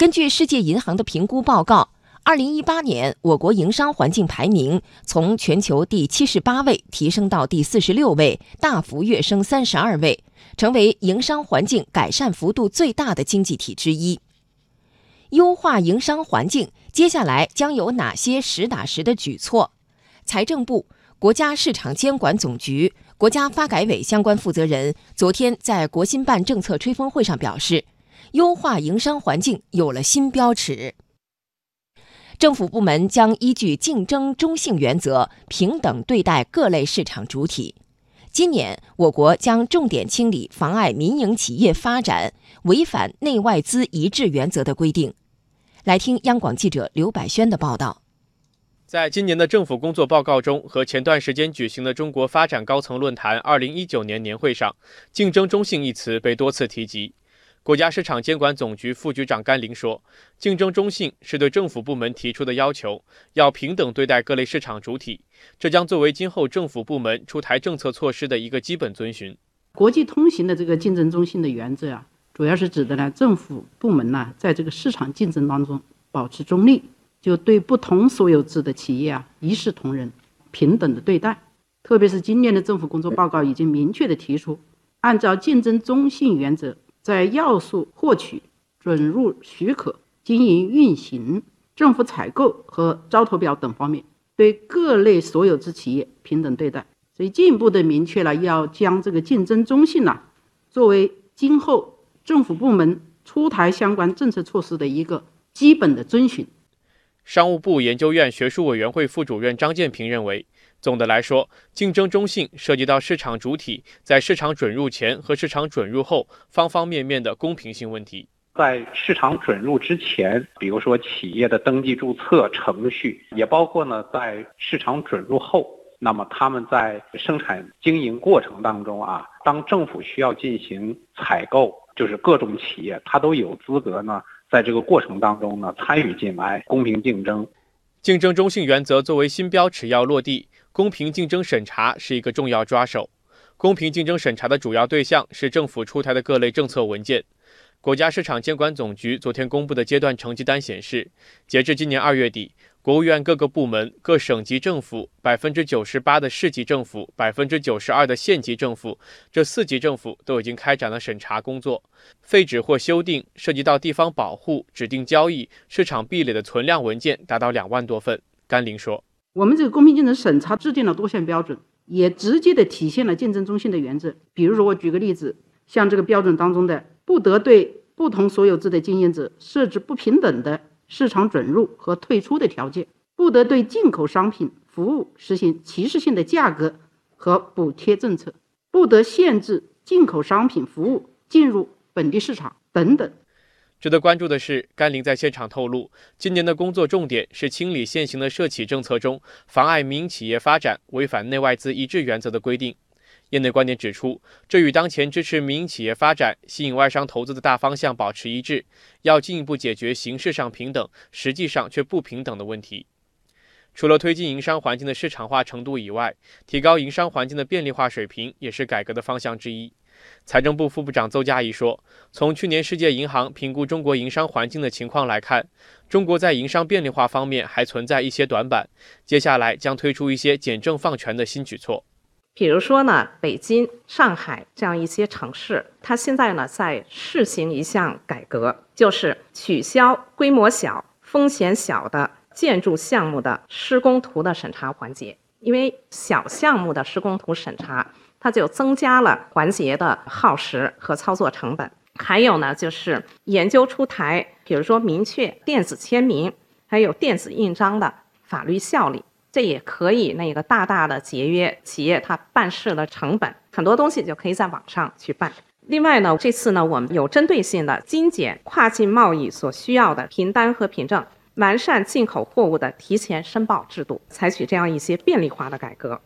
根据世界银行的评估报告，二零一八年我国营商环境排名从全球第七十八位提升到第四十六位，大幅跃升三十二位，成为营商环境改善幅度最大的经济体之一。优化营商环境，接下来将有哪些实打实的举措？财政部、国家市场监管总局、国家发改委相关负责人昨天在国新办政策吹风会上表示，优化营商环境有了新标尺。政府部门将依据竞争中性原则，平等对待各类市场主体。今年，我国将重点清理妨碍民营企业发展、违反内外资一致原则的规定。来听央广记者刘百轩的报道。在今年的政府工作报告中和前段时间举行的中国发展高层论坛二零一九年年会上，“竞争中性”一词被多次提及。国家市场监管总局副局长甘霖说：“竞争中性是对政府部门提出的要求，要平等对待各类市场主体，这将作为今后政府部门出台政策措施的一个基本遵循。”国际通行的这个竞争中性的原则啊。主要是指的呢，政府部门呢，在这个市场竞争当中保持中立，就对不同所有制的企业啊一视同仁，平等的对待。特别是今年的政府工作报告已经明确的提出，按照竞争中性原则，在要素获取、准入许可、经营运行、政府采购和招投标等方面，对各类所有制企业平等对待。所以进一步的明确了，要将这个竞争中性呢，作为今后。政府部门出台相关政策措施的一个基本的遵循。商务部研究院学术委员会副主任张建平认为，总的来说，竞争中性涉及到市场主体在市场准入前和市场准入后方方面面的公平性问题。在市场准入之前，比如说企业的登记注册程序，也包括呢，在市场准入后，那么他们在生产经营过程当中啊，当政府需要进行采购。就是各种企业，它都有资格呢，在这个过程当中呢参与进来，公平竞争。竞争中性原则作为新标尺要落地，公平竞争审查是一个重要抓手。公平竞争审查的主要对象是政府出台的各类政策文件。国家市场监管总局昨天公布的阶段成绩单显示，截至今年二月底。国务院各个部门、各省级政府、百分之九十八的市级政府、百分之九十二的县级政府，这四级政府都已经开展了审查工作。废止或修订涉及到地方保护、指定交易、市场壁垒的存量文件达到两万多份。甘霖说：“我们这个公平竞争审查制定了多项标准，也直接的体现了竞争中心的原则。比如说，我举个例子，像这个标准当中的，不得对不同所有制的经营者设置不平等的。”市场准入和退出的条件，不得对进口商品、服务实行歧视性的价格和补贴政策，不得限制进口商品、服务进入本地市场等等。值得关注的是，甘霖在现场透露，今年的工作重点是清理现行的涉企政策中妨碍民营企业发展、违反内外资一致原则的规定。业内观点指出，这与当前支持民营企业发展、吸引外商投资的大方向保持一致。要进一步解决形式上平等，实际上却不平等的问题。除了推进营商环境的市场化程度以外，提高营商环境的便利化水平也是改革的方向之一。财政部副部长邹佳怡说：“从去年世界银行评估中国营商环境的情况来看，中国在营商便利化方面还存在一些短板。接下来将推出一些简政放权的新举措。”比如说呢，北京、上海这样一些城市，它现在呢在试行一项改革，就是取消规模小、风险小的建筑项目的施工图的审查环节。因为小项目的施工图审查，它就增加了环节的耗时和操作成本。还有呢，就是研究出台，比如说明确电子签名，还有电子印章的法律效力。这也可以那个大大的节约企业它办事的成本，很多东西就可以在网上去办。另外呢，这次呢我们有针对性的精简跨境贸易所需要的凭单和凭证，完善进口货物的提前申报制度，采取这样一些便利化的改革。